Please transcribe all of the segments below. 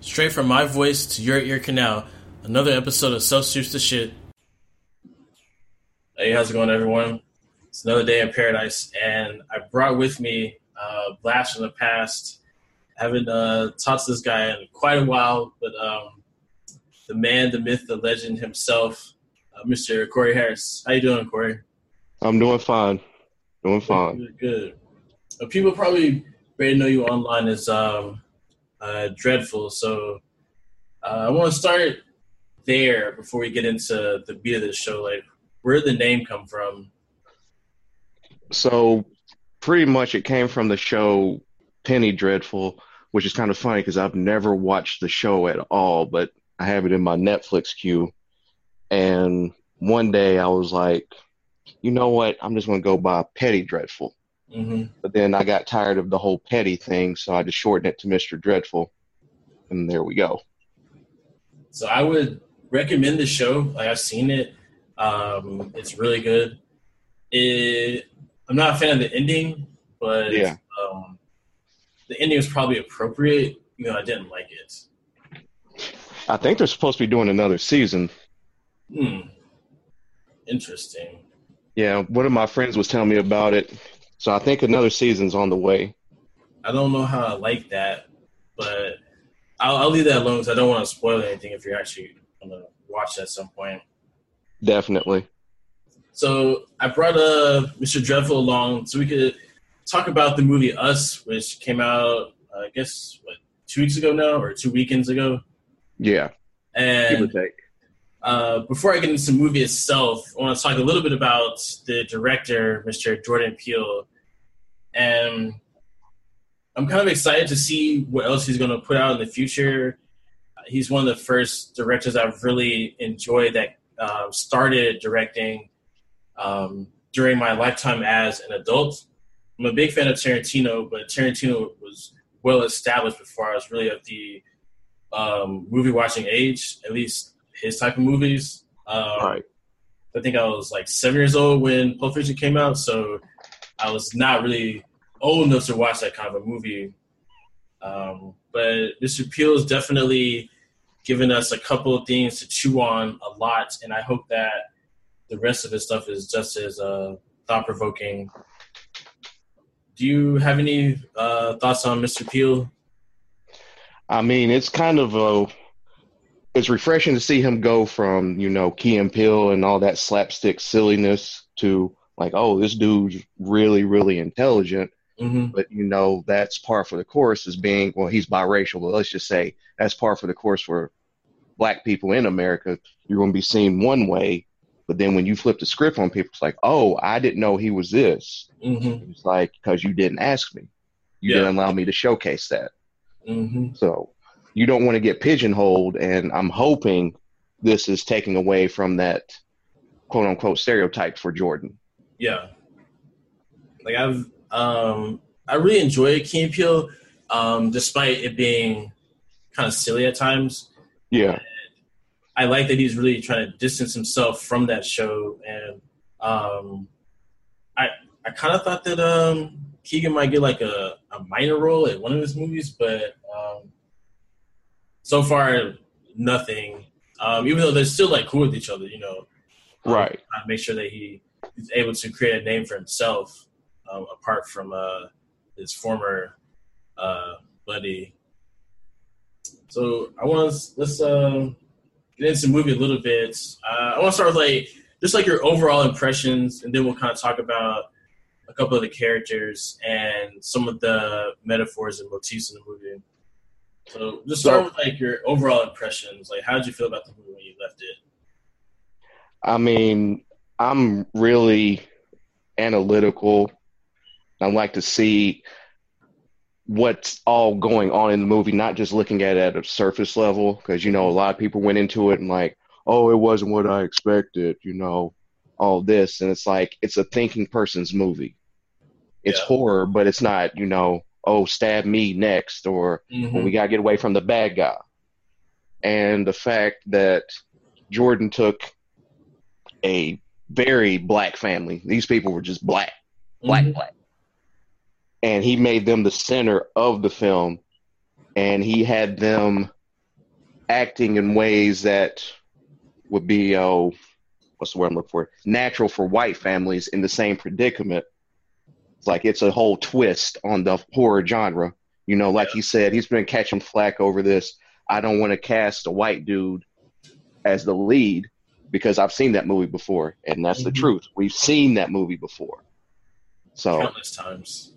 Straight from my voice to your ear canal, another episode of Self Shoots the Shit. Hey, how's it going, everyone? It's another day in paradise, and I brought with me uh, Blast from the Past. I haven't uh, talked to this guy in quite a while, but um, the man, the myth, the legend himself, uh, Mr. Corey Harris. How you doing, Corey? I'm doing fine. Doing fine. Good. good. Uh, people probably better know you online as um, uh, Dreadful. So uh, I want to start there before we get into the beat of the show. Like, where did the name come from? So, pretty much it came from the show Penny Dreadful, which is kind of funny because I've never watched the show at all, but I have it in my Netflix queue. And one day I was like, you know what? I'm just going to go by Petty Dreadful. Mm-hmm. But then I got tired of the whole petty thing, so I just shortened it to Mr. Dreadful. And there we go. So I would recommend the show. Like I've seen it. Um, it's really good. It, I'm not a fan of the ending, but yeah. um, the ending was probably appropriate. You know, I didn't like it. I think they're supposed to be doing another season. Hmm. Interesting. Yeah, one of my friends was telling me about it. So I think another season's on the way. I don't know how I like that, but I'll, I'll leave that alone because I don't want to spoil anything if you're actually going to watch at some point. Definitely. So I brought uh, Mr. Dreadful along so we could talk about the movie Us, which came out, uh, I guess, what, two weeks ago now or two weekends ago? Yeah. And uh, before I get into the movie itself, I want to talk a little bit about the director, Mr. Jordan Peele. And I'm kind of excited to see what else he's going to put out in the future. He's one of the first directors I've really enjoyed that uh, started directing um, during my lifetime as an adult. I'm a big fan of Tarantino, but Tarantino was well established before I was really of the um, movie watching age, at least his type of movies. Um, right. I think I was like seven years old when Pulp Fiction came out, so I was not really old enough to watch that kind of a movie. Um, but Mr. Peele is definitely given us a couple of things to chew on a lot, and I hope that the rest of his stuff is just as uh, thought provoking. Do you have any uh, thoughts on Mr. Peele? I mean, it's kind of a it's refreshing to see him go from you know Key and Peele and all that slapstick silliness to like, oh, this dude's really really intelligent. Mm-hmm. But you know that's par for the course as being well, he's biracial, but let's just say that's par for the course for black people in America. You're going to be seen one way, but then when you flip the script on people, it's like, oh, I didn't know he was this. Mm-hmm. It's like because you didn't ask me, you yeah. didn't allow me to showcase that. Mm-hmm. So you don't want to get pigeonholed. And I'm hoping this is taking away from that quote unquote stereotype for Jordan. Yeah. Like I've, um, I really enjoy Key Peele, um, despite it being kind of silly at times. Yeah. And I like that he's really trying to distance himself from that show. And, um, I, I kind of thought that, um, Keegan might get like a, a minor role in one of his movies, but, um, so far nothing. Um, even though they're still like cool with each other, you know. Right. make sure that he is able to create a name for himself um, apart from uh, his former uh, buddy. So I want to let's uh, get into the movie a little bit. Uh, I want to start with like just like your overall impressions, and then we'll kind of talk about a couple of the characters and some of the metaphors and motifs in the movie. So just start so, with like your overall impressions. Like, how did you feel about the movie when you left it? I mean, I'm really analytical. I like to see what's all going on in the movie, not just looking at it at a surface level. Because you know, a lot of people went into it and like, oh, it wasn't what I expected. You know, all this, and it's like it's a thinking person's movie. It's yeah. horror, but it's not. You know, oh, stab me next, or mm-hmm. we got to get away from the bad guy. And the fact that Jordan took a very black family, these people were just black, black, mm-hmm. black. And he made them the center of the film, and he had them acting in ways that would be oh what's the word I'm looking for? Natural for white families in the same predicament. It's like it's a whole twist on the horror genre. You know, like he said, he's been catching flack over this. I don't want to cast a white dude as the lead because I've seen that movie before, and that's mm-hmm. the truth. We've seen that movie before. So countless times.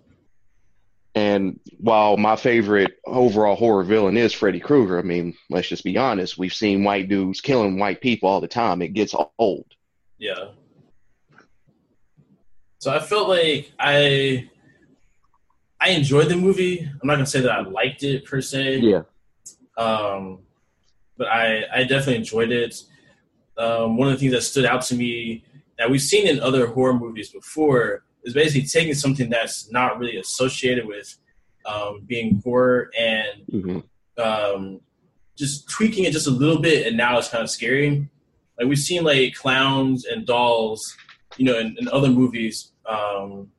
And while my favorite overall horror villain is Freddy Krueger, I mean, let's just be honest, we've seen white dudes killing white people all the time. It gets old. Yeah. So I felt like I I enjoyed the movie. I'm not gonna say that I liked it per se. Yeah. Um, but I I definitely enjoyed it. Um, one of the things that stood out to me that we've seen in other horror movies before is basically taking something that's not really associated with um, being horror and mm-hmm. um, just tweaking it just a little bit, and now it's kind of scary. Like we've seen like clowns and dolls, you know, in, in other movies. Um,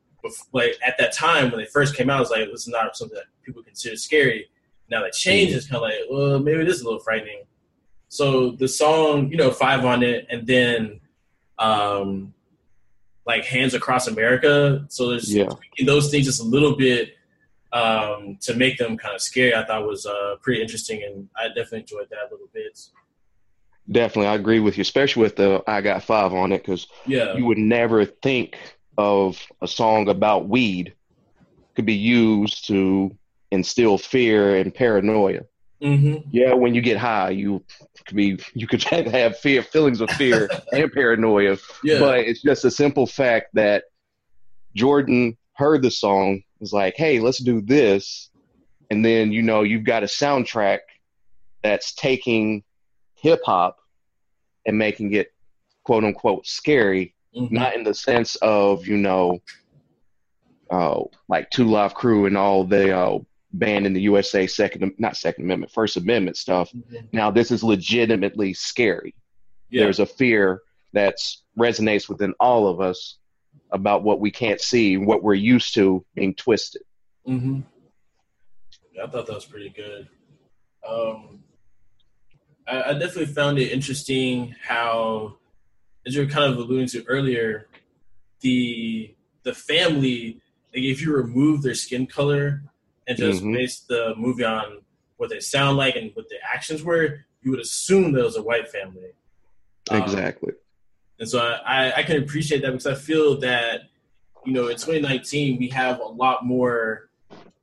like at that time when they first came out, it was like this is not something that people consider scary. Now that change is kind of like, well, maybe it is a little frightening. So the song, you know, five on it, and then um, like Hands Across America. So there's yeah. those things just a little bit um, to make them kind of scary. I thought was uh, pretty interesting, and I definitely enjoyed that a little bit. Definitely, I agree with you, especially with the "I Got Five on it, because yeah. you would never think of a song about weed could be used to instill fear and paranoia. Mm-hmm. Yeah, when you get high, you could be you could have fear, feelings of fear and paranoia. Yeah. But it's just a simple fact that Jordan heard the song, was like, "Hey, let's do this," and then you know you've got a soundtrack that's taking hip hop and making it quote unquote scary, mm-hmm. not in the sense of you know, uh, like Two Live Crew and all the uh, banned in the USA second not second amendment first amendment stuff mm-hmm. now this is legitimately scary yeah. there's a fear that resonates within all of us about what we can't see what we're used to being twisted mm-hmm. yeah, i thought that was pretty good um, I, I definitely found it interesting how as you were kind of alluding to earlier the the family like if you remove their skin color and just mm-hmm. based the movie on what they sound like and what the actions were, you would assume that it was a white family. Um, exactly. Um, and so I, I can appreciate that because I feel that, you know, in 2019, we have a lot more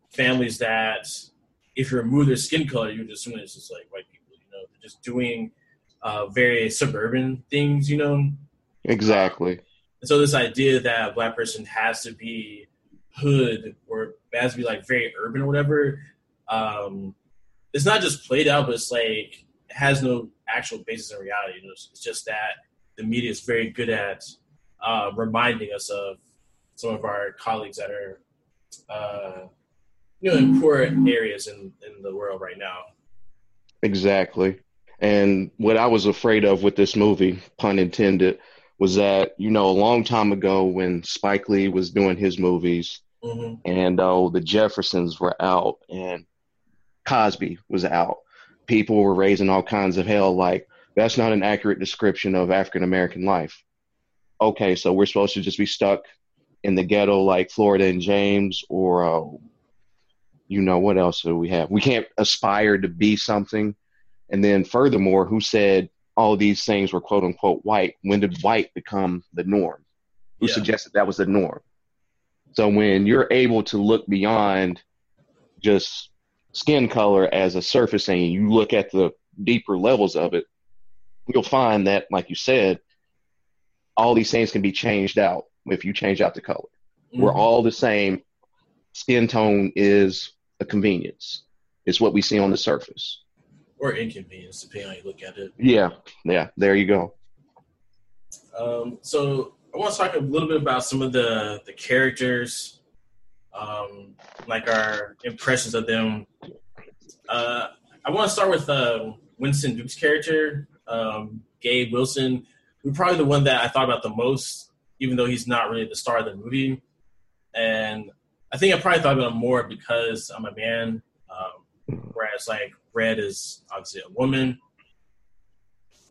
families that if you remove their skin color, you would assume it's just like white people, you know, they're just doing uh, very suburban things, you know? Exactly. and so this idea that a black person has to be hood or has to be like very urban or whatever. Um, it's not just played out, but it's like it has no actual basis in reality. You know, it's just that the media is very good at uh, reminding us of some of our colleagues that are, uh, you know, in poor areas in, in the world right now. Exactly. And what I was afraid of with this movie, pun intended, was that, you know, a long time ago when Spike Lee was doing his movies, Mm-hmm. And uh, the Jeffersons were out, and Cosby was out. People were raising all kinds of hell, like that's not an accurate description of African American life. Okay, so we're supposed to just be stuck in the ghetto like Florida and James, or uh, you know what else do we have? We can't aspire to be something. And then furthermore, who said all these things were quote unquote white? When did white become the norm? Who yeah. suggested that was the norm? So when you're able to look beyond just skin color as a surface and you look at the deeper levels of it, you'll find that, like you said, all these things can be changed out if you change out the color. Mm-hmm. We're all the same. Skin tone is a convenience. It's what we see on the surface. Or inconvenience, depending on how you look at it. Yeah, yeah. There you go. Um, so I want to talk a little bit about some of the the characters, um, like our impressions of them. Uh, I want to start with uh, Winston Duke's character, um, Gabe Wilson, who's probably the one that I thought about the most, even though he's not really the star of the movie. And I think I probably thought about him more because I'm a man, um, whereas like Red is obviously a woman.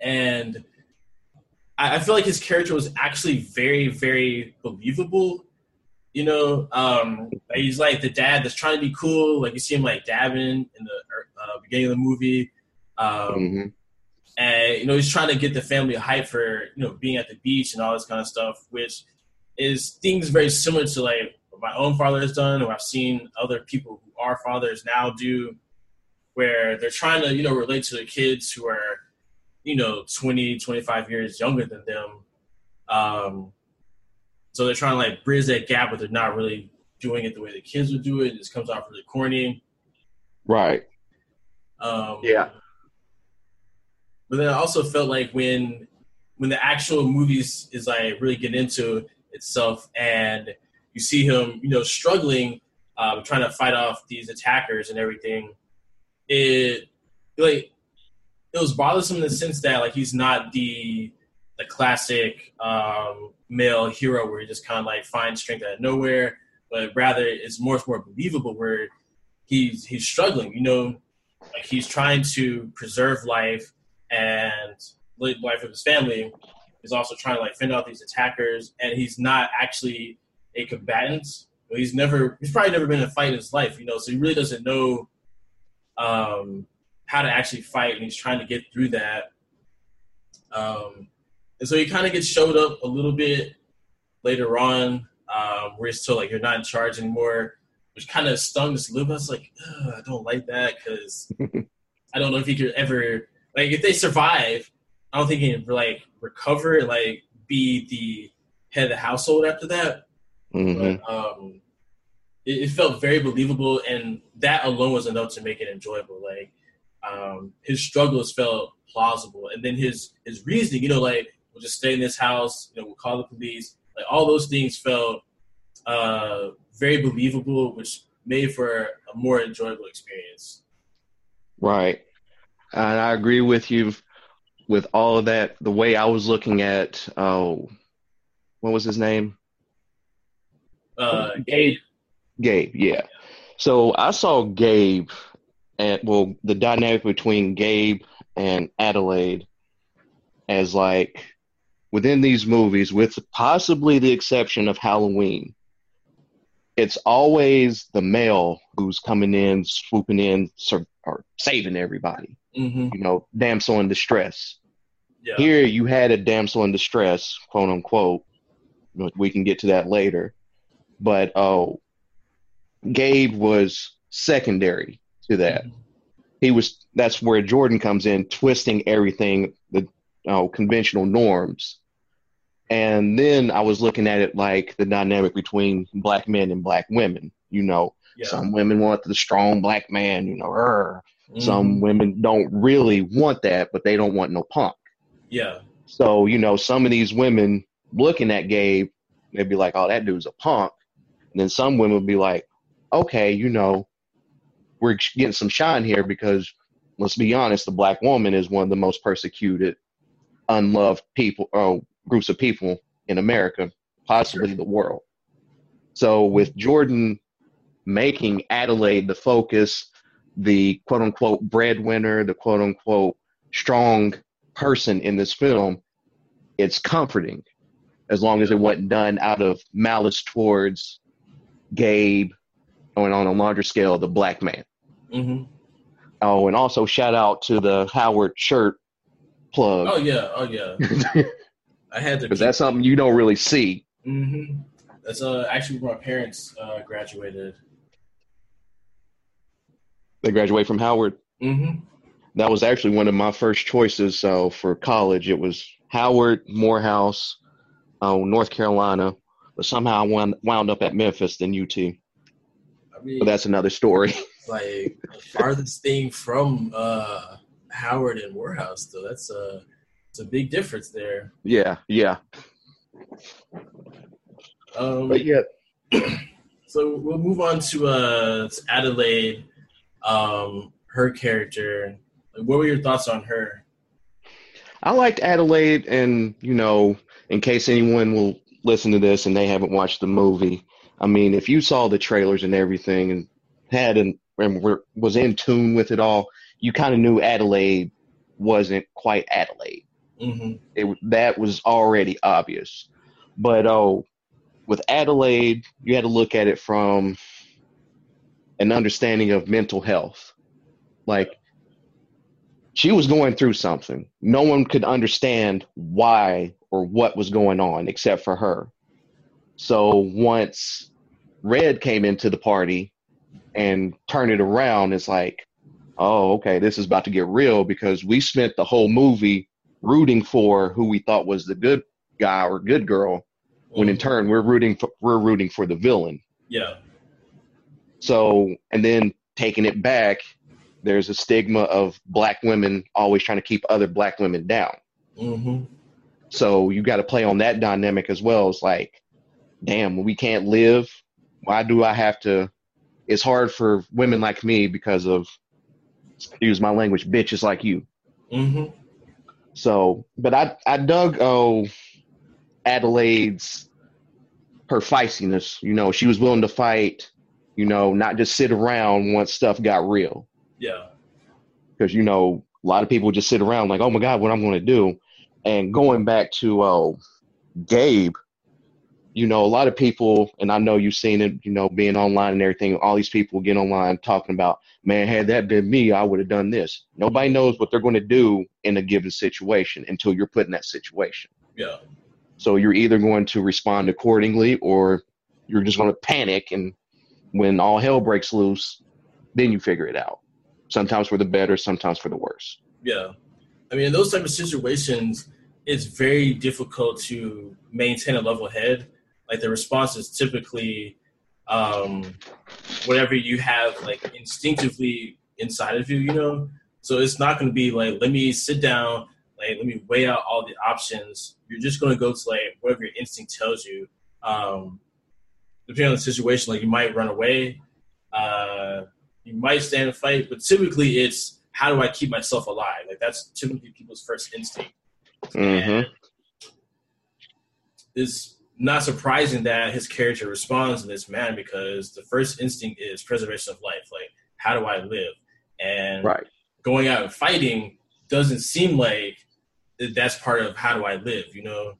and I, I feel like his character was actually very, very believable. You know, um, he's like the dad that's trying to be cool. Like you see him like dabbing in the uh, beginning of the movie. Um, mm-hmm. And you know he's trying to get the family hype for you know being at the beach and all this kind of stuff, which is things very similar to like what my own father has done, or I've seen other people who are fathers now do, where they're trying to you know relate to the kids who are you know 20, 25 years younger than them. Um, so they're trying to like bridge that gap, but they're not really doing it the way the kids would do it. It just comes off really corny. Right. Um, yeah. But then I also felt like when when the actual movies is like really getting into itself and you see him, you know, struggling, um, trying to fight off these attackers and everything, it like it was bothersome in the sense that like he's not the the classic um, male hero where he just kind of like finds strength out of nowhere, but rather it's much more believable where he's he's struggling. You know, like he's trying to preserve life and live life of his family. He's also trying to like fend off these attackers, and he's not actually a combatant. He's never he's probably never been in a fight in his life, you know, so he really doesn't know um, how to actually fight, and he's trying to get through that. Um, and so he kind of gets showed up a little bit later on, um, where he's told like you're not in charge anymore, which kind of stung a little bit. I was like, I don't like that because I don't know if he could ever like if they survive. I don't think he can like recover like be the head of the household after that. Mm-hmm. But, um, it, it, felt very believable, and that alone was enough to make it enjoyable. Like um, his struggles felt plausible, and then his his reasoning, you know, like we'll just stay in this house, you know, we'll call the police. Like all those things felt uh, very believable, which made for a more enjoyable experience. Right, and I agree with you with all of that. The way I was looking at, oh, what was his name? Uh, Gabe. Gabe, yeah. So I saw Gabe and well, the dynamic between Gabe and Adelaide as like within these movies, with possibly the exception of Halloween, it's always the male who's coming in, swooping in, or saving everybody. Mm-hmm. You know, damsel in distress. Yeah. Here you had a damsel in distress, quote unquote. We can get to that later. But oh, Gabe was secondary to that. Mm-hmm. He was that's where Jordan comes in, twisting everything the uh, conventional norms. And then I was looking at it like the dynamic between black men and black women. You know, yeah. some women want the strong black man. You know, mm-hmm. some women don't really want that, but they don't want no punk. Yeah. So you know, some of these women looking at Gabe, they'd be like, "Oh, that dude's a punk." And then some women would be like, "Okay, you know, we're getting some shine here because let's be honest, the black woman is one of the most persecuted, unloved people or groups of people in America, possibly sure. the world. So with Jordan making Adelaide the focus, the quote unquote breadwinner, the quote unquote strong person in this film, it's comforting as long as it wasn't done out of malice towards Gabe and on a larger scale, the black man. Mm-hmm. Oh, and also shout out to the Howard shirt plug. Oh yeah, oh yeah. I had to because that's something you don't really see. Mm-hmm. That's uh, actually where my parents uh, graduated. They graduated from Howard. Mm-hmm. That was actually one of my first choices So for college. It was Howard, Morehouse, uh, North Carolina, but somehow I wound, wound up at Memphis than UT. I mean, but that's another story. like farthest thing from uh, Howard and Morehouse, though. That's a it's a big difference there. Yeah, yeah. Um, but yeah. so we'll move on to uh, Adelaide, um, her character. What were your thoughts on her? I liked Adelaide, and you know, in case anyone will listen to this and they haven't watched the movie, I mean, if you saw the trailers and everything and had an and were, was in tune with it all, you kind of knew Adelaide wasn't quite Adelaide. Mm-hmm. It that was already obvious, but oh, with Adelaide, you had to look at it from an understanding of mental health. Like she was going through something. No one could understand why or what was going on except for her. So once Red came into the party and turned it around, it's like, oh, okay, this is about to get real because we spent the whole movie rooting for who we thought was the good guy or good girl, when in turn we're rooting for, we're rooting for the villain. Yeah. So and then taking it back, there's a stigma of black women always trying to keep other black women down. Mm-hmm. So you got to play on that dynamic as well. It's like, damn, we can't live. Why do I have to? It's hard for women like me because of use my language, bitches like you. Mm-hmm. So, but I I dug oh Adelaide's her feistiness. You know, she was willing to fight. You know, not just sit around once stuff got real. Yeah. Because you know, a lot of people just sit around like, oh my god, what I'm going to do. And going back to uh, Gabe, you know, a lot of people, and I know you've seen it, you know, being online and everything, all these people get online talking about, man, had that been me, I would have done this. Nobody knows what they're going to do in a given situation until you're put in that situation. Yeah. So you're either going to respond accordingly or you're just going to panic. And when all hell breaks loose, then you figure it out. Sometimes for the better, sometimes for the worse. Yeah. I mean, in those type of situations, it's very difficult to maintain a level head like the response is typically um, whatever you have like instinctively inside of you, you know. So it's not going to be like let me sit down, like let me weigh out all the options. You're just going to go to like whatever your instinct tells you. Um, depending on the situation, like you might run away, uh, you might stand and fight, but typically it's how do I keep myself alive? Like that's typically people's first instinct. Mm-hmm. This not surprising that his character responds in this manner because the first instinct is preservation of life. Like, how do I live? And right. going out and fighting doesn't seem like that's part of how do I live, you know?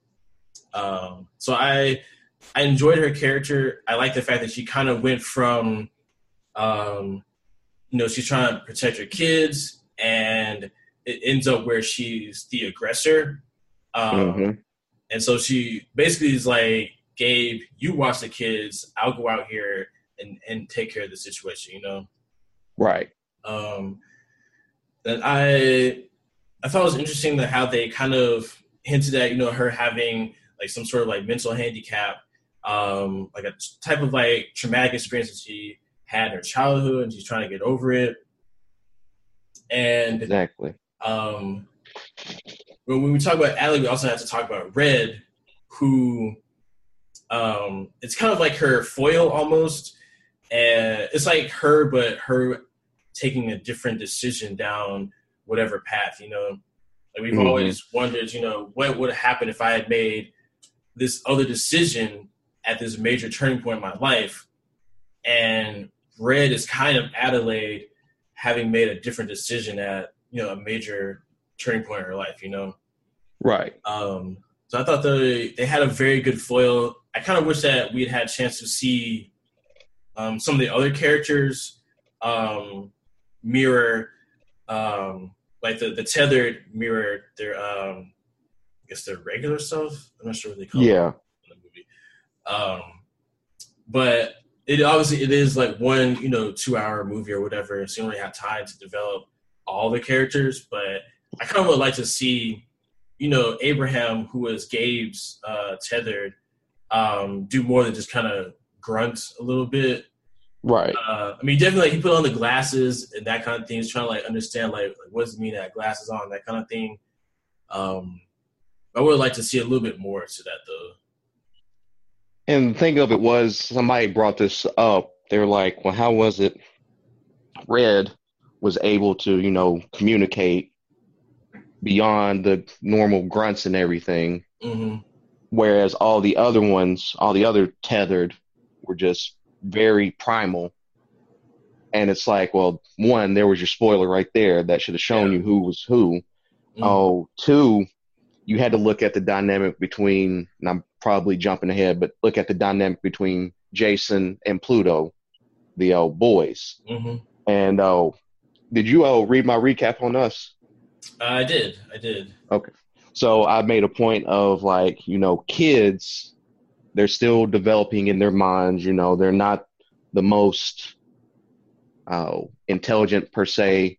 Um, so I I enjoyed her character. I like the fact that she kind of went from, um, you know, she's trying to protect her kids, and it ends up where she's the aggressor. Um, mm-hmm. And so she basically is like, Gabe, you watch the kids. I'll go out here and, and take care of the situation, you know? Right. Um, and I, I thought it was interesting that how they kind of hinted at, you know, her having like some sort of like mental handicap, um, like a type of like traumatic experience that she had in her childhood and she's trying to get over it. And exactly. Um, when we talk about Allie, we also have to talk about Red, who um, it's kind of like her foil almost. And it's like her, but her taking a different decision down whatever path, you know. Like we've mm-hmm. always wondered, you know, what would have happened if I had made this other decision at this major turning point in my life. And Red is kind of Adelaide having made a different decision at, you know, a major turning point in her life, you know? Right. Um, so I thought they they had a very good foil. I kind of wish that we'd had a chance to see um, some of the other characters um, mirror, um, like the the tethered mirror their, um, I guess their regular self. I'm not sure what they call yeah. it in the movie. Um, but it obviously it is like one you know two hour movie or whatever, so you only have time to develop all the characters. But I kind of would like to see, you know, Abraham, who was Gabe's uh, tethered, um, do more than just kind of grunt a little bit. Right. Uh, I mean, definitely, like, he put on the glasses and that kind of thing. He's trying to like understand like, like what does it mean that glasses on, that kind of thing. Um, I would like to see a little bit more to that though. And the thing of it was, somebody brought this up. They were like, "Well, how was it?" Red was able to, you know, communicate beyond the normal grunts and everything. Mm-hmm. Whereas all the other ones, all the other tethered, were just very primal. And it's like, well, one, there was your spoiler right there that should have shown yeah. you who was who. Mm-hmm. Oh, two, you had to look at the dynamic between, and I'm probably jumping ahead, but look at the dynamic between Jason and Pluto, the old boys. hmm And oh, did you uh, read my recap on us? I did. I did. Okay. So I made a point of like, you know, kids, they're still developing in their minds. You know, they're not the most uh, intelligent per se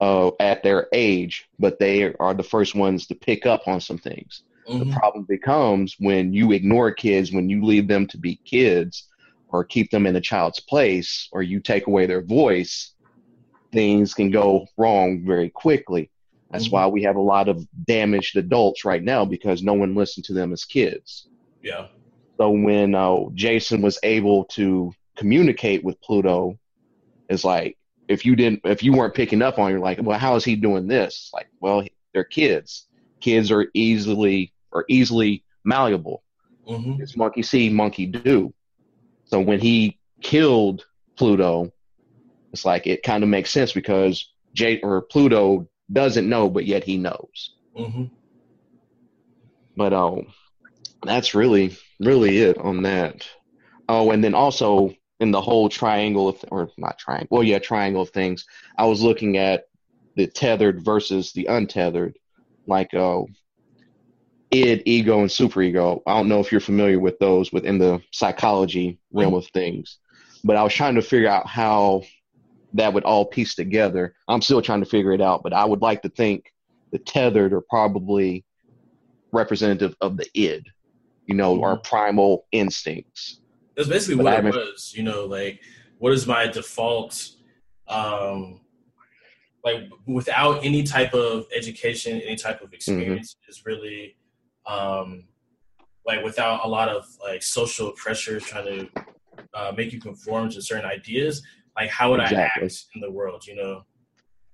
uh, at their age, but they are the first ones to pick up on some things. Mhm. The problem becomes when you ignore kids, when you leave them to be kids or keep them in a child's place or you take away their voice, things can go wrong very quickly. That's Mhm. why we have a lot of damaged adults right now because no one listened to them as kids. Yeah. So when uh, Jason was able to communicate with Pluto, it's like if you didn't, if you weren't picking up on, you're like, well, how is he doing this? Like, well, they're kids. Kids are easily or easily malleable. hmm It's monkey see, monkey do. So when he killed Pluto, it's like it kind of makes sense because Jay or Pluto doesn't know, but yet he knows. hmm But um, that's really really it on that. Oh, and then also in the whole triangle of, or not triangle, well, yeah, triangle of things. I was looking at the tethered versus the untethered, like uh, id, ego, and superego. I don't know if you're familiar with those within the psychology realm of things, but I was trying to figure out how that would all piece together. I'm still trying to figure it out, but I would like to think the tethered are probably representative of the id, you know, our primal instincts. That's basically But what I it was. You know, like what is my default? Um, like without any type of education, any type of experience is really, um, like without a lot of like social pressures trying to uh, make you conform to certain ideas. Like how would Exactly. I act in the world? You know.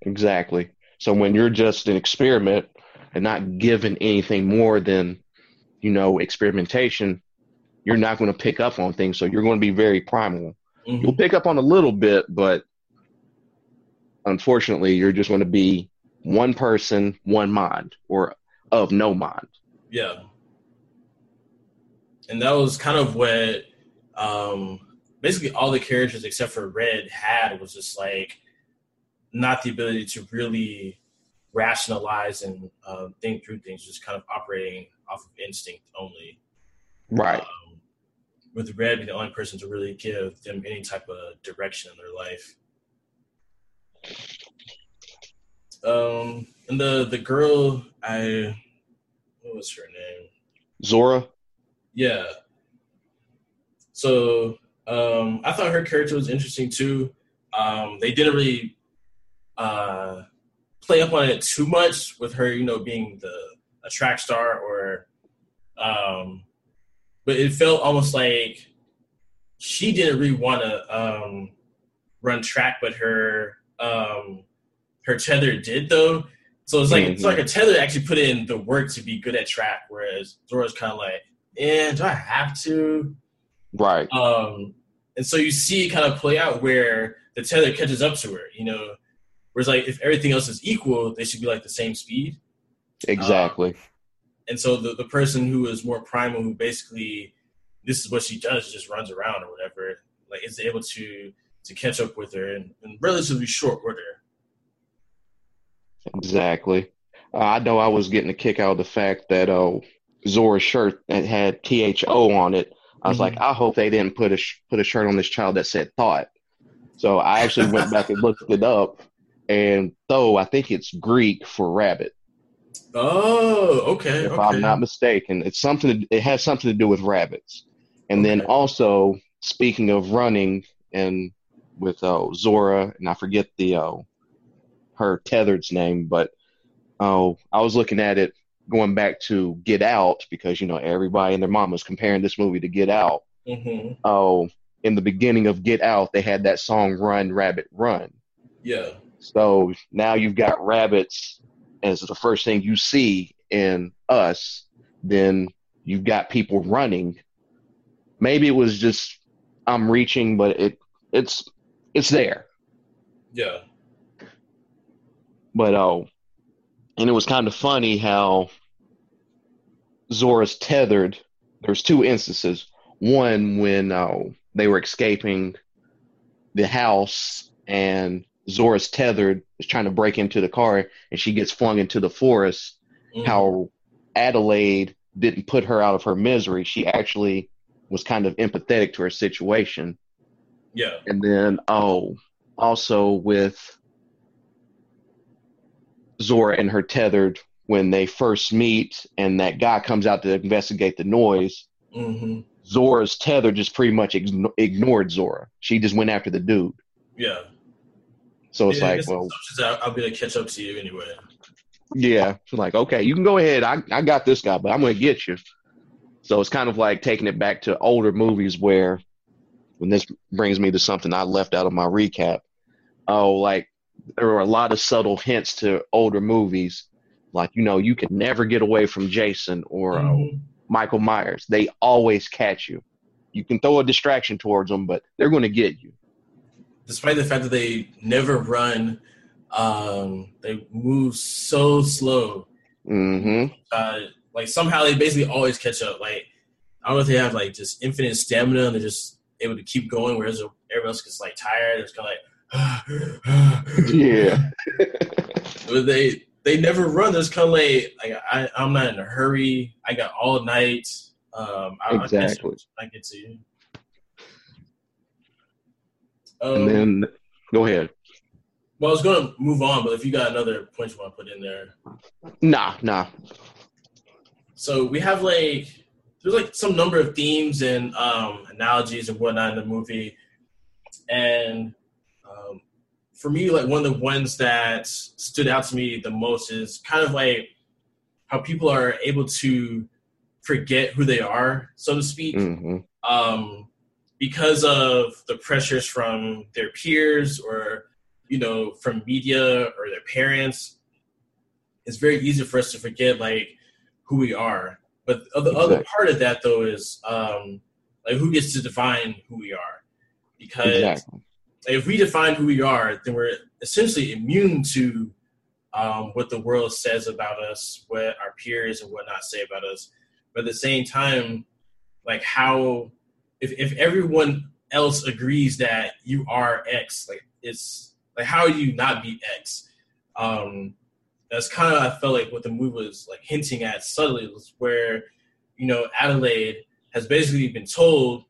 Exactly. So when you're just an experiment and not given anything more than, you know, experimentation, you're not going to pick up on things. So you're going to be very primal. Mhm. You'll pick up on a little bit, but unfortunately, you're just going to be one person, one mind, or of no mind. Yeah. And that was kind of what um basically all the characters except for Red had was just like not the ability to really rationalize and uh, think through things, just kind of operating off of instinct only. Right. Um, with Red being the only person to really give them any type of direction in their life. Um, and the the girl, I what was her name? Zora. Yeah. So um, I thought her character was interesting too. Um, they didn't really uh, play up on it too much with her, you know, being the a track star, or um, but it felt almost like she didn't really want to um, run track, but her um, her tether did though. So it's like it's Mhm. like a tether actually put in the work to be good at track, whereas Zora's kind of like, eh, do I have to? Right. Um, and so you see it kind of play out where the tether catches up to her, you know. Whereas like if everything else is equal, they should be like the same speed. Exactly. And so the, the person who is more primal, who basically this is what she does, just runs around or whatever, like is able to to catch up with her in, in relatively short order. Exactly. Uh, I know I was getting a kick out of the fact that uh, Zora's shirt had T H O on it. I was Mhm. like, I hope they didn't put a sh- put a shirt on this child that said thought. So I actually went back and looked it up, and though I think it's Greek for rabbit, Oh, okay. if okay. I'm not mistaken, it's something. To, it has something to do with rabbits. And then also speaking of running and with uh, Zora, and I forget the uh, her tethered's name, but oh, I was looking at it going back to Get Out because you know everybody and their mom was comparing this movie to Get Out. Oh, in the beginning of Get Out, they had that song "Run Rabbit Run." Yeah. So now you've got rabbits as the first thing you see in us. Then you've got people running. Maybe it was just I'm reaching, but it it's it's there. Yeah. But oh, and it was kind of funny how Zora's tethered. There's two instances. One when uh, they were escaping the house and Zora's tethered is trying to break into the car and she gets flung into the forest. Mm-hmm. How Adelaide didn't put her out of her misery. She actually was kind of empathetic to her situation. Yeah. And then oh, also with Zora and her tethered when they first meet and that guy comes out to investigate the noise. Mm-hmm. Zora's tether just pretty much ign- ignored Zora. She just went after the dude. Yeah. So it's yeah, like, well, I'll be to catch up to you anyway. Yeah, she's like okay, you can go ahead. I I got this guy, but I'm gonna get you. So it's kind of like taking it back to older movies where, when this brings me to something I left out of my recap. Oh, like there were a lot of subtle hints to older movies, like you know you can never get away from Jason or uh, mm-hmm. uh, Michael Myers. They always catch you. You can throw a distraction towards them, but they're going to get you. Despite the fact that they never run, um, they move so slow. Mm-hmm. Uh, like somehow they basically always catch up. Like I don't know if they have like just infinite stamina and they're just able to keep going, whereas everyone else gets like tired. It's kind of like, yeah. but they they never run. There's kind of like, like I, I'm not in a hurry. I got all night. Um, I, exactly. I, get to you. Um, and then go ahead. Well, I was going to move on, but if you got another point you want to put in there, nah, nah. So we have like there's like some number of themes and um, analogies and whatnot in the movie, and for me, like one of the ones that stood out to me the most is kind of like how people are able to forget who they are, so to speak, mm-hmm. um, because of the pressures from their peers or you know from media or their parents. It's very easy for us to forget like who we are. But the exactly. other part of that though is um, like who gets to define who we are, because exactly if we define who we are, then we're essentially immune to um, what the world says about us, what our peers and whatnot say about us. But at the same time, like how if if everyone else agrees that you are X, like it's like how you not be X? Um, that's kind of I felt like what the movie was like hinting at subtly was where you know Adelaide has basically been told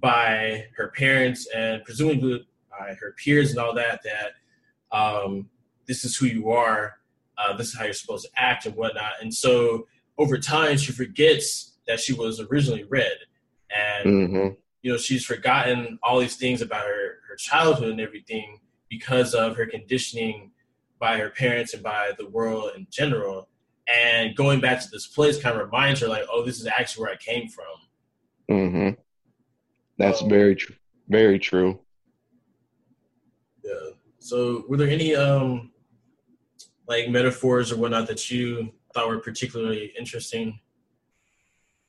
by her parents and presumably by her peers and all that that um, this is who you are, uh, this is how you're supposed to act and whatnot. And so over time, she forgets that she was originally red, and mm-hmm. you know she's forgotten all these things about her her childhood and everything because of her conditioning by her parents and by the world in general. And going back to this place kind of reminds her, like, oh, this is actually where I came from. Mm-hmm. That's um, very true. Very true. So, were there any um, like metaphors or whatnot that you thought were particularly interesting?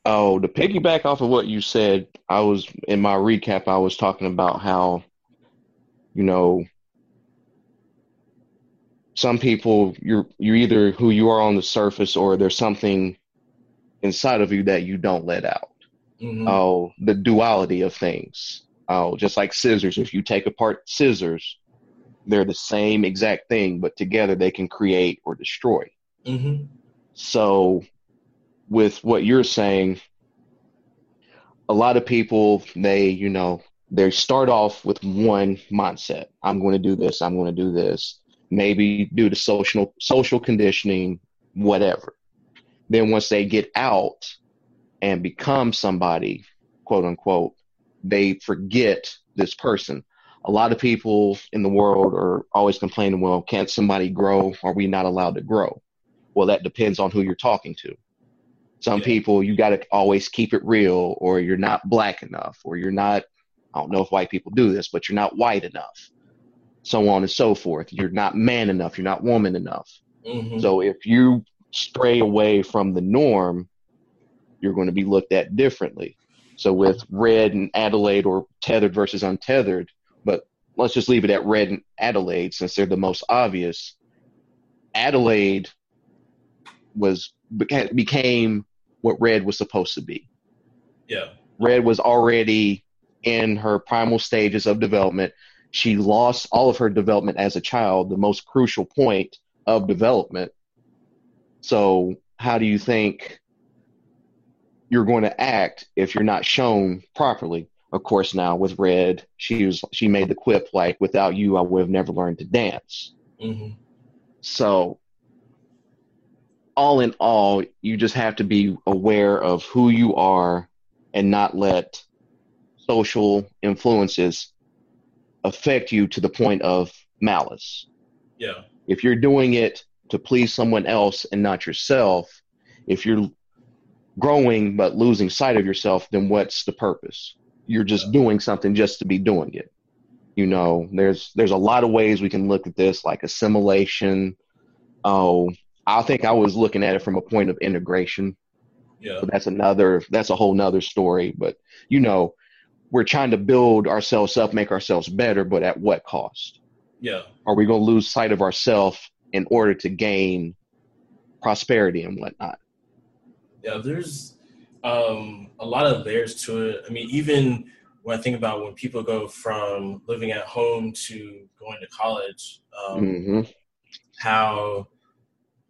Oh, to piggyback off of what you said, I was in my recap. I was talking about how, you know, some people you're you're either who you are on the surface or there's something inside of you that you don't let out. Mm-hmm. Oh, the duality of things. Oh, just like scissors. If you take apart scissors, they're the same exact thing, but together they can create or destroy. Mm-hmm. So, with what you're saying, a lot of people they you know they start off with one mindset: I'm going to do this. I'm going to do this. Maybe due to social social conditioning, whatever. Then once they get out and become somebody, quote unquote, they forget this person a lot of people in the world are always complaining, well, can't somebody grow? Are we not allowed to grow? Well, that depends on who you're talking to. Some yeah. people, you got to always keep it real, or you're not black enough, or you're not, I don't know if white people do this, but you're not white enough, so on and so forth. You're not man enough, you're not woman enough. Mm-hmm. So if you stray away from the norm, you're going to be looked at differently. So with Red and Adelaide or tethered versus untethered, let's just leave it at Red and Adelaide since they're the most obvious. Adelaide was became what Red was supposed to be. Yeah. Red was already in her primal stages of development. She lost all of her development as a child, the most crucial point of development. So, how do you think you're going to act if you're not shown properly? Of course, now with Red, she was she made the quip like, "Without you, I would have never learned to dance." Mm-hmm. So, all in all, you just have to be aware of who you are and not let social influences affect you to the point of malice. Yeah. If you're doing it to please someone else and not yourself, if you're growing but losing sight of yourself, then what's the purpose? You're just doing something just to be doing it. You know, there's there's a lot of ways we can look at this, like assimilation. Oh, I think I was looking at it from a point of integration. Yeah. But that's another that's a whole nother story. But you know, we're trying to build ourselves up, make ourselves better, but at what cost? Yeah. Are we gonna lose sight of ourselves in order to gain prosperity and whatnot? Yeah, there's um, a lot of layers to it. I mean, even when I think about when people go from living at home to going to college, um, hmm how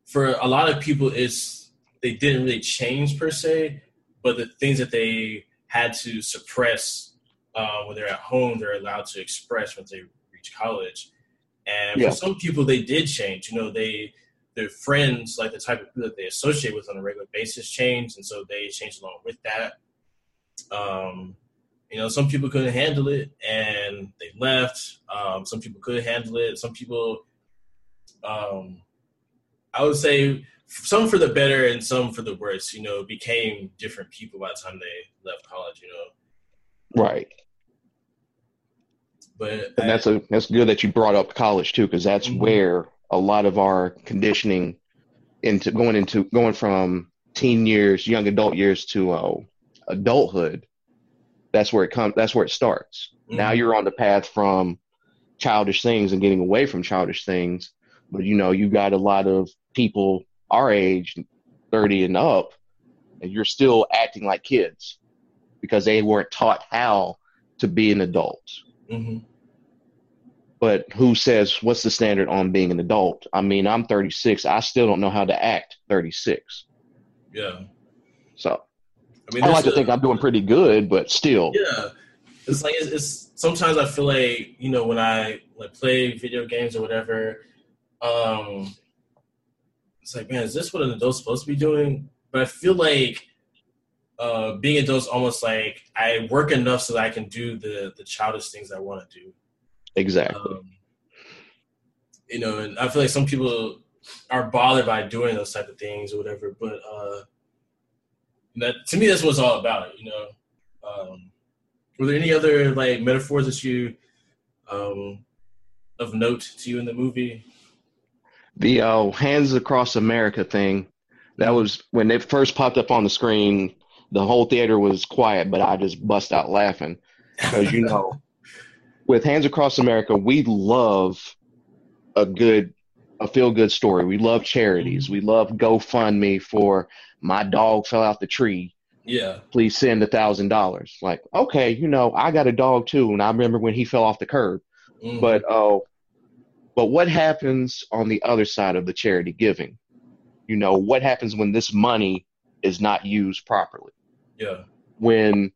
for a lot of people it's they didn't really change per se, but the things that they had to suppress uh, when they're at home, they're allowed to express once they reach college. And Yeah. for some people, they did change. You know, they their friends, like the type of people that they associate with on a regular basis, changed, and so they changed along with that. Um, you know, some people couldn't handle it and they left. Um, some people could handle it. Some people, um, I would say, some for the better and some for the worse. You know, became different people by the time they left college. You know, Right. but And that's a that's good that you brought up college too, because that's Mhm. where a lot of our conditioning into going into going from teen years, young adult years to uh, adulthood. That's where it comes. That's where it starts. Now Mhm. you're on the path from childish things and getting away from childish things. But you know, you got a lot of people our age, thirty and up, and you're still acting like kids because they weren't taught how to be an adult hmm but who says what's the standard on being an adult? I mean, I'm 36. I still don't know how to act 36. yeah. So I mean, I like to think I'm doing pretty good, but still, Yeah, it's like it's, it's sometimes I feel like you know when I like play video games or whatever, um, it's like man, is this what an adult's supposed to be doing? But I feel like uh, being adults almost like I work enough so that I can do the the childish things I want to do. Exactly. Um, you know, and I feel like some people are bothered by doing those type of things or whatever. But uh, that to me, that's what it's all about. You know, um, were there any other like metaphors that you um, of note to you in the movie? The uh, Hands Across America thing, that was when it first popped up on the screen. The whole theater was quiet, but I just bust out laughing because you know, with Hands Across America, we love a good, a feel good story. We love charities. We love GoFundMe for my dog fell out the tree. yeah, Please send a thousand dollars. Like, okay, you know, I got a dog too, and I remember when he fell off the curb. Mhm. But oh, but what happens on the other side of the charity giving? You know, what happens when this money is not used properly? yeah, When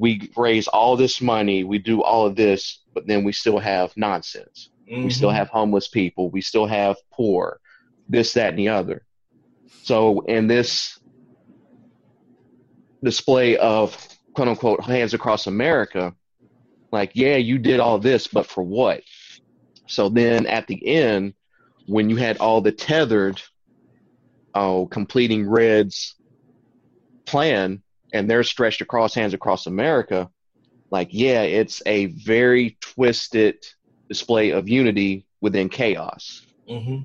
we raise all this money, we do all of this, but then we still have nonsense. We mm-hmm. still have homeless people. We still have poor, this, that, and the other. So, in this display of quote unquote hands across America, like, yeah, you did all this, but for what? So then at the end, when you had all the tethered, oh, completing Red's plan, and they're stretched across hands across America, like, yeah, it's a very twisted display of unity within chaos. Mm-hmm.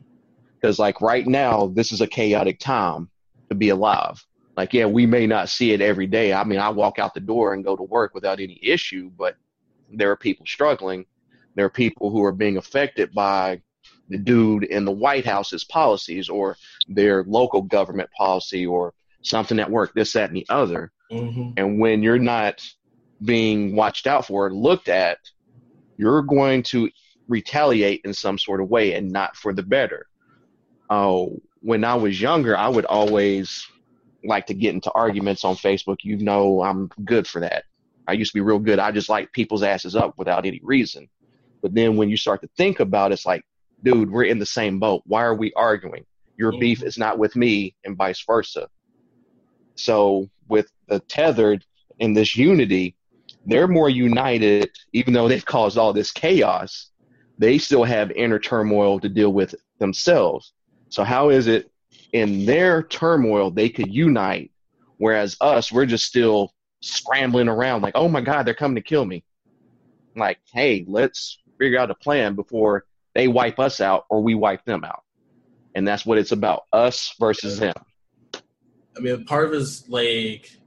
Because, like, right now, this is a chaotic time to be alive. Like, yeah, we may not see it every day. I mean, I walk out the door and go to work without any issue, but there are people struggling. There are people who are being affected by the dude in the White House's policies or their local government policy or something at work, this, that, and the other. Mm-hmm. And when you're not being watched out for, looked at, you're going to retaliate in some sort of way and not for the better. Oh, when I was younger, I would always like to get into arguments on Facebook. You know, I'm good for that. I used to be real good. I just like people's asses up without any reason. But then when you start to think about it, it's like, dude, we're in the same boat. Why are we arguing? Your mm-hmm. beef is not with me and vice versa. So with the tethered in this unity, they're more united, even though they've caused all this chaos. They still have inner turmoil to deal with themselves. So how is it in their turmoil they could unite, whereas us we're just still scrambling around like, oh my god, they're coming to kill me. Like, hey, let's figure out a plan before they wipe us out or we wipe them out. And that's what it's about us versus them. I mean, part of it is like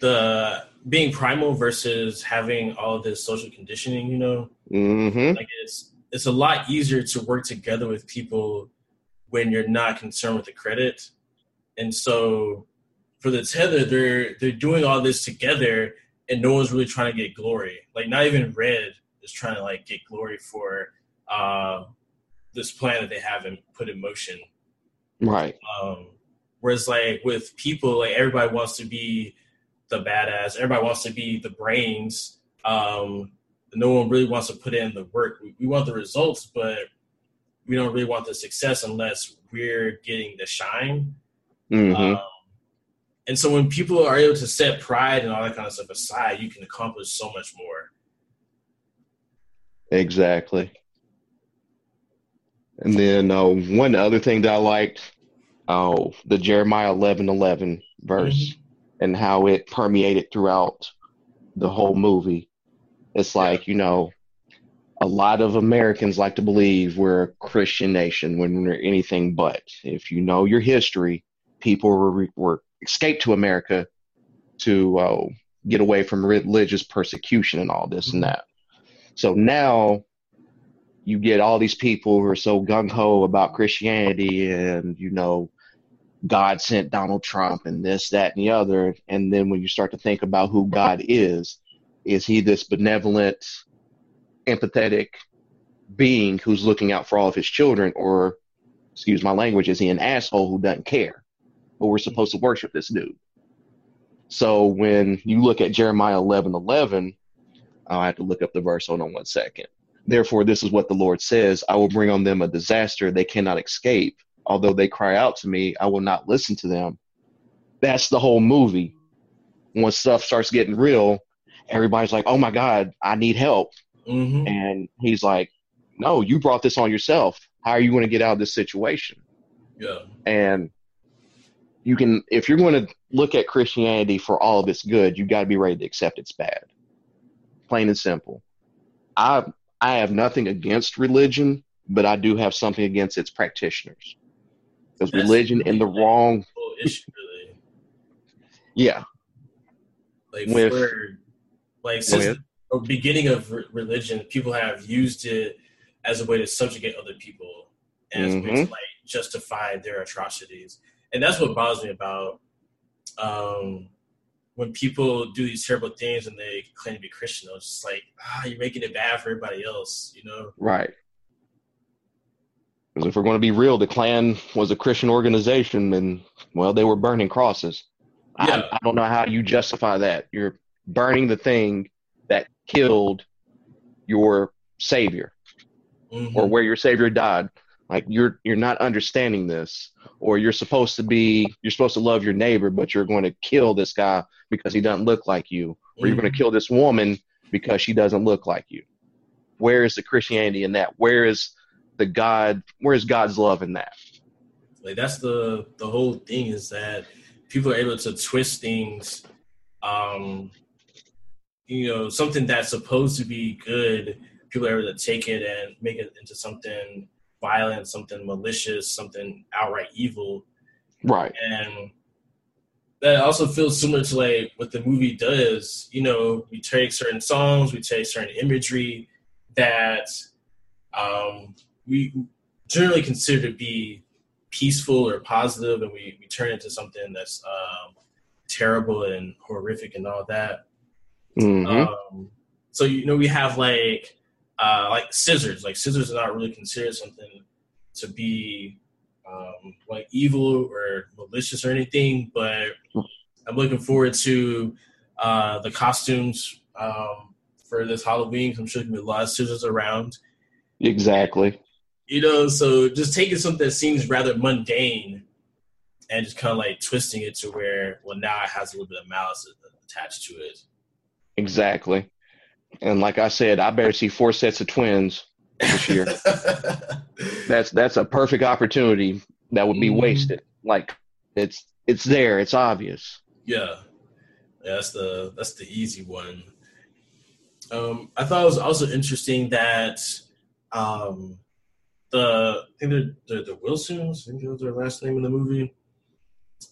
the being primal versus having all this social conditioning, you know? Mm-hmm. Like, it's, it's a lot easier to work together with people when you're not concerned with the credit. And so for the tether, they're they're doing all this together and no one's really trying to get glory. Like not even Red is trying to like get glory for uh, this plan that they haven't put in motion. Right. Um, whereas like with people, like everybody wants to be the badass, everybody wants to be the brains. Um, no one really wants to put in the work. We, we want the results, but we don't really want the success unless we're getting the shine. Mm-hmm. Um, and so when people are able to set pride and all that kind of stuff aside, you can accomplish so much more. Exactly. And then uh, one other thing that I liked, oh, the Jeremiah eleven eleven verse, mm-hmm. And how it permeated throughout the whole movie. It's like you know, a lot of Americans like to believe we're a Christian nation when we're anything but. If you know your history, people were, were escaped to America to uh, get away from religious persecution and all this and that. So now you get all these people who are so gung ho about Christianity and, you know, God sent Donald Trump and this, that, and the other. And then when you start to think about who God is, is he this benevolent, empathetic being who's looking out for all of his children, or excuse my language, is he an asshole who doesn't care? But we're supposed to worship this dude. So when you look at Jeremiah eleven eleven, I have to look up the verse. Hold on one second. Therefore, this is what the Lord says: I will bring on them a disaster they cannot escape. Although they cry out to me, I will not listen to them. That's the whole movie. When stuff starts getting real, everybody's like, "Oh my God, I need help." Mm-hmm. And he's like, no, you brought this on yourself. How are you going to get out of this situation? Yeah. And you can, if you're going to look at Christianity for all of its good, you've got to be ready to accept it's bad. Plain and simple. I I have nothing against religion, but I do have something against its practitioners. Because religion in the wrong issue, really. Yeah. Like With, for, like since or beginning of re- religion, people have used it as a way to subjugate other people and as mm-hmm. a way to like justify their atrocities. And that's what bothers me about um, when people do these terrible things and they claim to be Christian. It's just like, ah, you're making it bad for everybody else, you know? Right. Because if we're going to be real, the Klan was a Christian organization, and well, they were burning crosses. Yeah. I, I don't know how you justify that. You're burning the thing that killed your savior mm-hmm. or where your savior died like you're you're not understanding this or you're supposed to be you're supposed to love your neighbor but you're going to kill this guy because he doesn't look like you or mm-hmm. you're going to kill this woman because she doesn't look like you where is the christianity in that where is the god where is god's love in that? Like that's the the whole thing is that people are able to twist things um you know something that's supposed to be good people are able to take it and make it into something violent something malicious something outright evil. Right. And that also feels similar to like what the movie does you know we take certain songs we take certain imagery that um, we generally consider to be peaceful or positive, and we, we turn it into something that's um, terrible and horrific and all that. hmm Um, so you know, we have like uh, like scissors. Like scissors are not really considered something to be um, like evil or malicious or anything. But I'm looking forward to uh, the costumes um, for this Halloween. I'm sure there'll be a lot of scissors around. Exactly. You know, so just taking something that seems rather mundane and just kind of like twisting it to where, well, now it has a little bit of malice attached to it. Exactly. And like I said, I better see four sets of twins this year. that's that's a perfect opportunity that would be Mhm. wasted. Like it's it's there, it's obvious. Yeah, yeah, that's the that's the easy one. Um, I thought it was also interesting that um, the I think they're, they're the Wilsons, I think that was their last name in the movie.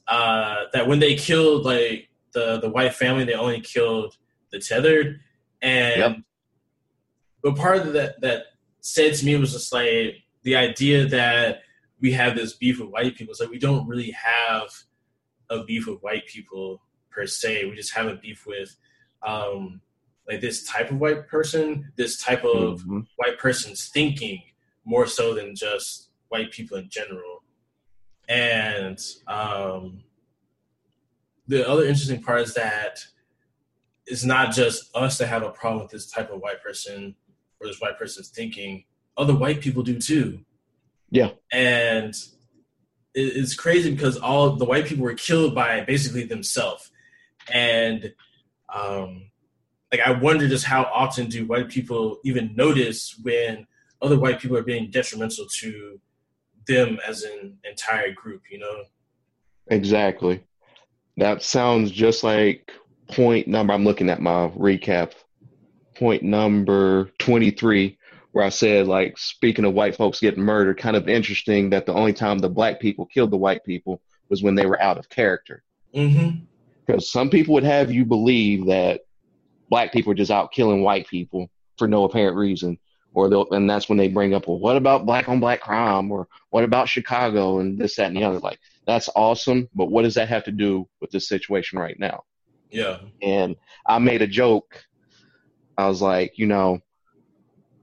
Uh, that when they killed like the the white family, they only killed the tethered, and Yep. but part of that that said to me was just like the idea that we have this beef with white people. It's like we don't really have a beef with white people per se. We just have a beef with um, like this type of white person, this type of Mhm. white person's thinking more so than just white people in general. And um, the other interesting part is that it's not just us that have a problem with this type of white person or this white person's thinking. Other white people do too. Yeah. And it's crazy because all the white people were killed by basically themselves. And um, like I wonder just how often do white people even notice when other white people are being detrimental to them as an entire group, you know? Exactly. That sounds just like point number I'm looking at my recap. Point number 23 where I said like speaking of white folks getting murdered, kind of interesting that the only time the black people killed the white people was when they were out of character. Mm-hmm. Because some people would have you believe that black people are just out killing white people for no apparent reason. Or they'll, and that's when they bring up, well, what about black on black crime? Or what about Chicago and this, that, and the other? Like, that's awesome, but what does that have to do with the situation right now? Yeah. And I made a joke. I was like, you know,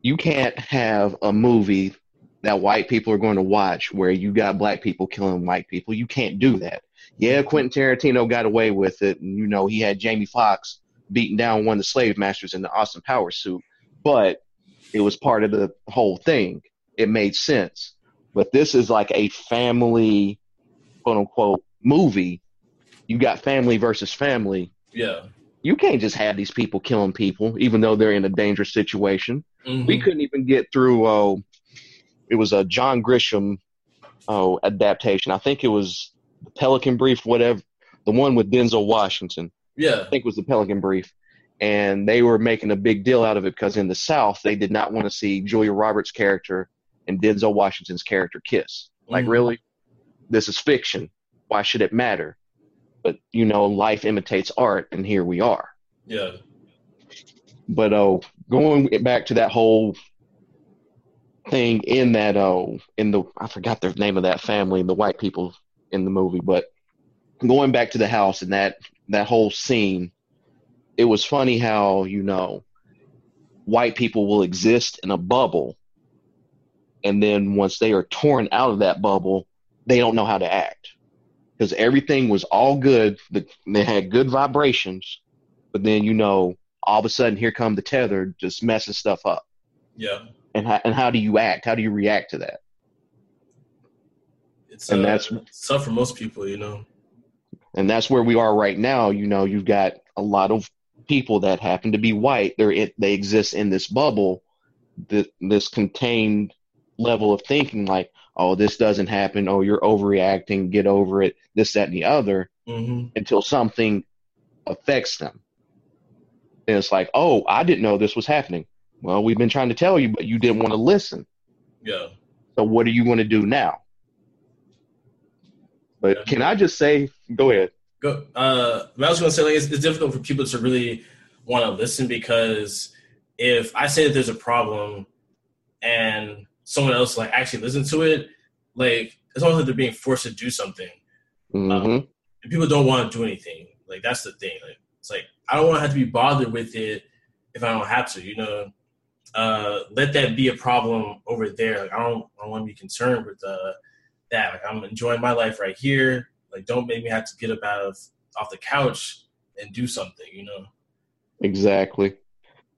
you can't have a movie that white people are going to watch where you got black people killing white people. You can't do that. Yeah, Quentin Tarantino got away with it, and you know he had Jamie Foxx beating down one of the slave masters in the Austin Powers suit, but it was part of the whole thing. It made sense. But this is like a family, quote unquote, movie. You got family versus family. Yeah. You can't just have these people killing people, even though they're in a dangerous situation. Mhm. We couldn't even get through. Oh, it was a John Grisham oh adaptation. I think it was the Pelican Brief, whatever, the one with Denzel Washington. yeah. I think it was the Pelican Brief, and they were making a big deal out of it because in the South they did not want to see Julia Roberts' character and Denzel Washington's character kiss. Like, Mhm. really, this is fiction. Why should it matter? But you know, life imitates art, and here we are. Yeah. But oh, going back to that whole thing in that oh in the I forgot the name of that family, the white people in the movie, but going back to the house and that that whole scene, it was funny how you know white people will exist in a bubble, and then once they are torn out of that bubble, they don't know how to act because everything was all good. The, they had good vibrations, but then you know all of a sudden here come the tether just messing stuff up Yeah. and how, and how do you act how do you react to that It's And uh, that's- it's tough for most people, you know. and that's where we are right now you know you've got a lot of people that happen to be white they're it, they exist in this bubble th- this contained level of thinking like oh this doesn't happen. Oh you're overreacting. Get over it. This that and the other hmm until something affects them. And it's like oh i didn't know this was happening. Well we've been trying to tell you but you didn't want to listen. Yeah. So what are you going to do now? But can I just say, go ahead. Go. Uh, I was going to say like it's, it's difficult for people to really want to listen because if I say that there's a problem and someone else like actually listen to it, like it's almost like they're being forced to do something. Mm-hmm. Um, and people don't want to do anything. Like that's the thing. Like it's like I don't want to have to be bothered with it if I don't have to. You know, uh, let that be a problem over there. Like I don't, I don't want to be concerned with uh, that. Like I'm enjoying my life right here. Like don't make me have to get up out of off the couch and do something. You know. Exactly.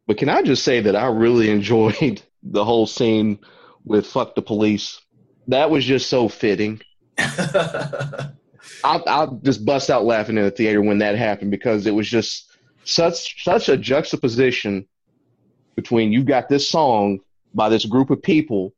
But can I just say that I really enjoyed the whole scene with "fuck the police." That was just so fitting. I'll, I'll just bust out laughing in the theater when that happened because it was just such such a juxtaposition between you got this song by this group of people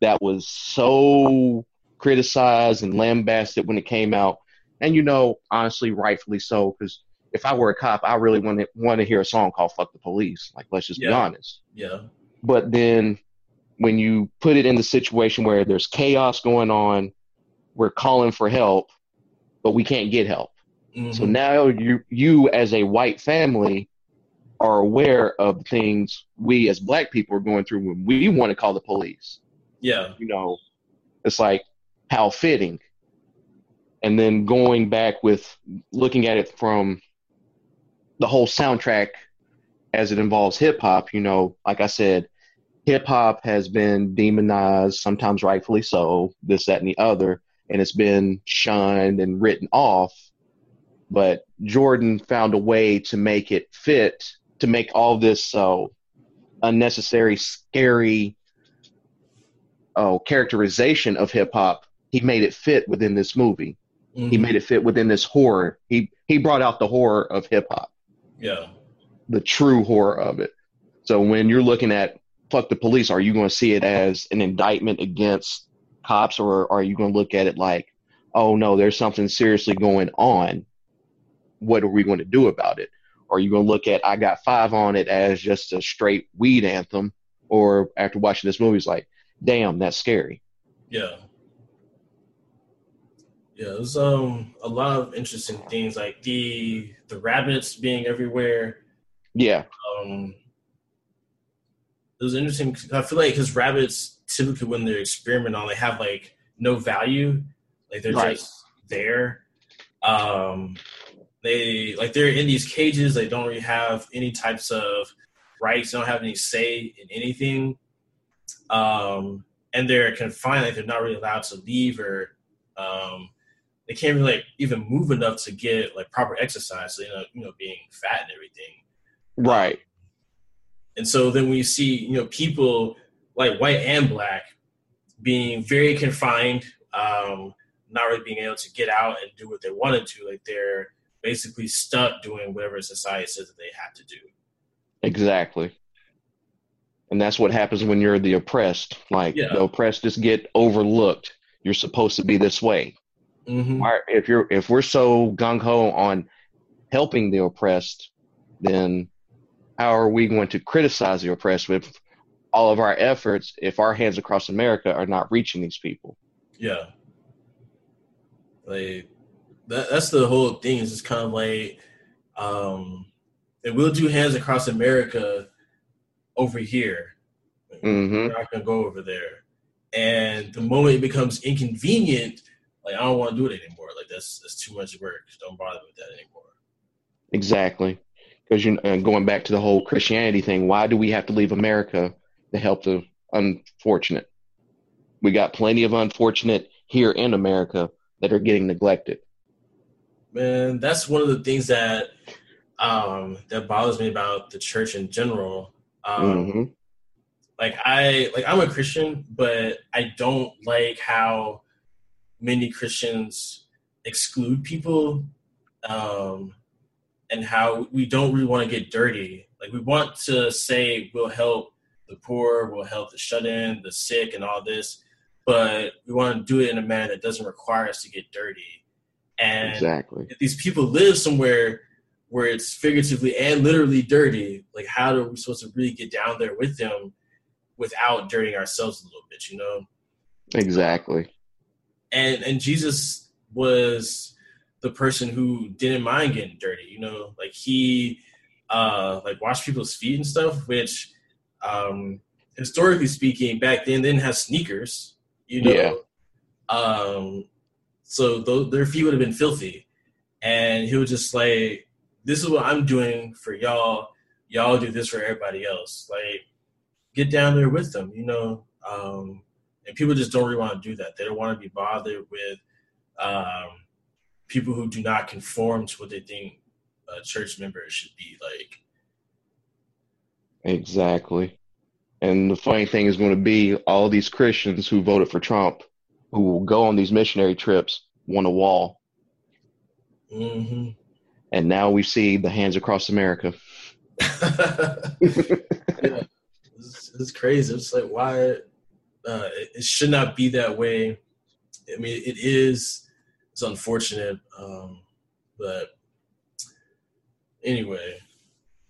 that was so criticized and lambasted when it came out, and you know, honestly, rightfully so, because if I were a cop, I really want to want to hear a song called "Fuck the Police." Like, let's just Yeah. be honest. yeah. But then when you put it in the situation where there's chaos going on, we're calling for help, but we can't get help. Mhm. So now you you as a white family are aware of things we as black people are going through when we want to call the police. yeah. You know, it's like how fitting. And then going back with looking at it from the whole soundtrack as it involves hip hop, you know, like I said, hip hop has been demonized, sometimes rightfully so, this, that, and the other, and it's been shunned and written off. But Jordan found a way to make it fit, to make all this so unnecessary, scary oh, characterization of hip hop. He made it fit within this movie. He Mhm. made it fit within this horror. He he brought out the horror of hip hop yeah. the true horror of it. So when you're looking at fuck the police, are you going to see it as an indictment against cops or are you going to look at it like, oh no, there's something seriously going on. What are we going to do about it? Or are you going to look at I got five on it as just a straight weed anthem? Or after watching this movie, it's like, damn, that's scary. Yeah. Yeah, it was um a lot of interesting things like the the rabbits being everywhere. Yeah, Um, it was interesting. I feel like because rabbits typically when they're experimenting on, they have like no value, like they're Right. just there. Um, they like they're in these cages. They don't really have any types of rights. They don't have any say in anything. Um, and they're confined. Like they're not really allowed to leave or um, they can't really like even move enough to get like proper exercise. So you know, you know, being fat and everything. right. And so then we see, you know, people like white and black being very confined, um, not really being able to get out and do what they wanted to. Like they're basically stuck doing whatever society says that they have to do. Exactly. And that's what happens when you're the oppressed. Like Yeah. the oppressed just get overlooked. You're supposed to be this way. Mm-hmm. If you're if we're so gung ho on helping the oppressed, then how are we going to criticize the oppressed with all of our efforts if our hands across America are not reaching these people? Yeah. Like that, that's the whole thing. Is just kind of like, um, and we'll do hands across America over here. hmm We're not gonna go over there. And the moment it becomes inconvenient, like I don't want to do it anymore. Like that's that's too much work. Don't bother with that anymore. Exactly. Because you and going back to the whole Christianity thing, why do we have to leave America to help the unfortunate? We got plenty of unfortunate here in America that are getting neglected. Man, that's one of the things that um that bothers me about the church in general. Um hmm like I like I'm a Christian, but I don't like how many Christians exclude people um and how we don't really want to get dirty. Like we want to say we'll help the poor, we'll help the shut in, the sick and all this, but we want to do it in a manner that doesn't require us to get dirty. And Exactly. if these people live somewhere where it's figuratively and literally dirty, like how are we supposed to really get down there with them without dirtying ourselves a little bit, you know? Exactly. And and Jesus was the person who didn't mind getting dirty, you know, like he uh like washed people's feet and stuff, which um historically speaking back then didn't have sneakers, you know. Yeah. Um, so th- their feet would have been filthy, and he would just like, "This is what I'm doing for y'all. Y'all do this for everybody else. Like, get down there with them, you know." Um, and people just don't really want to do that. They don't want to be bothered with um, people who do not conform to what they think a church member should be like. Exactly. And the funny thing is going to be all these Christians who voted for Trump, who will go on these missionary trips, want a wall. Mm-hmm. And now we see the hands across America. yeah. It's, it's, crazy. It's like why uh, it, should not be that way. I mean, it is. It's unfortunate, um, but anyway.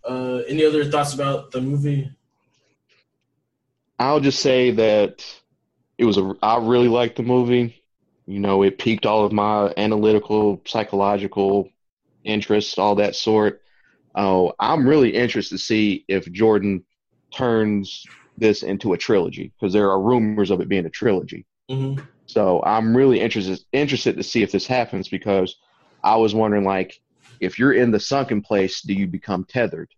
Uh, any other thoughts about the movie? I'll just say that it was a. I really liked the movie. You know, it piqued all of my analytical, psychological interests, all that sort. Oh, I'm really interested to see if Jordan turns this into a trilogy because there are rumors of it being a trilogy. Mm-hmm. So I'm really interested interested to see if this happens because I was wondering like if you're in the sunken place, do you become tethered?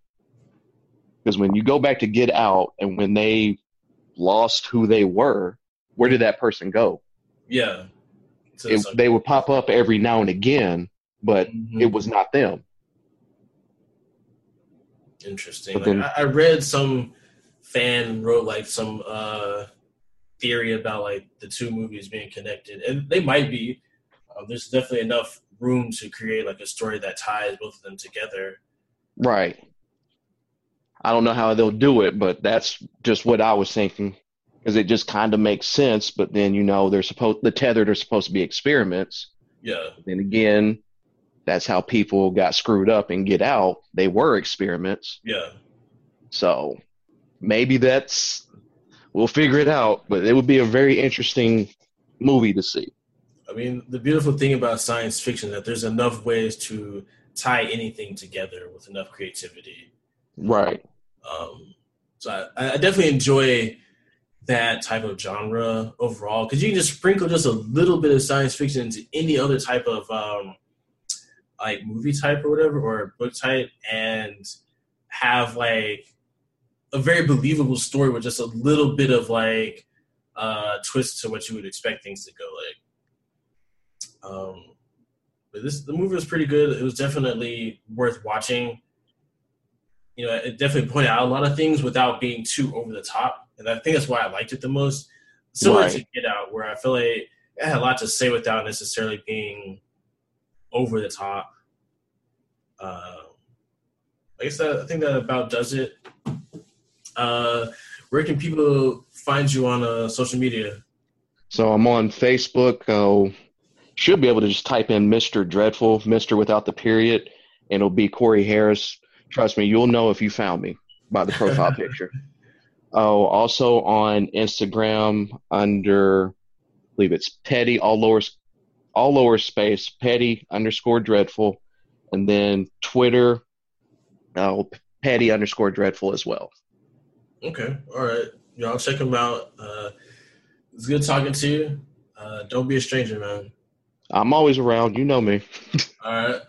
Because when you go back to get out and when they lost who they were, where did that person go? Yeah. It, they would pop up every now and again, but mm-hmm. it was not them. Interesting. Then, I, I, read some fan wrote like some uh, theory about like the two movies being connected, and they might be. Um, there's definitely enough room to create like a story that ties both of them together. Right. I don't know how they'll do it, but that's just what I was thinking because it just kind of makes sense. But then you know they're supposed the tethered are supposed to be experiments. Yeah. Then again, that's how people got screwed up and get out. They were experiments. Yeah. So maybe that's we'll figure it out. But it would be a very interesting movie to see. I mean, the beautiful thing about science fiction that there's enough ways to tie anything together with enough creativity. Right. Um, so I, I definitely enjoy that type of genre overall because you can just sprinkle just a little bit of science fiction into any other type of um, like movie type or whatever or book type and have like a very believable story with just a little bit of like uh twist to what you would expect things to go like um but this the movie was pretty good it was definitely worth watching you know, it definitely pointed out a lot of things without being too over the top. And I think that's why I liked it the most. Similar right. to Get Out, where I feel like it had a lot to say without necessarily being over the top. Uh, I guess that I think that about does it. Uh, where can people find you on uh, social media? So I'm on Facebook. Uh, should be able to just type in Mr. Dreadful, Mr. without the period, and it'll be Corey Harris Trust me, you'll know if you found me by the profile picture. Oh, also on Instagram under, I believe it's petty all lower, all lower space petty underscore dreadful, and then Twitter, uh, petty underscore dreadful as well. Okay, all right, y'all check them out. Uh, it's good talking to you. Uh, don't be a stranger, man. I'm always around. You know me. all right.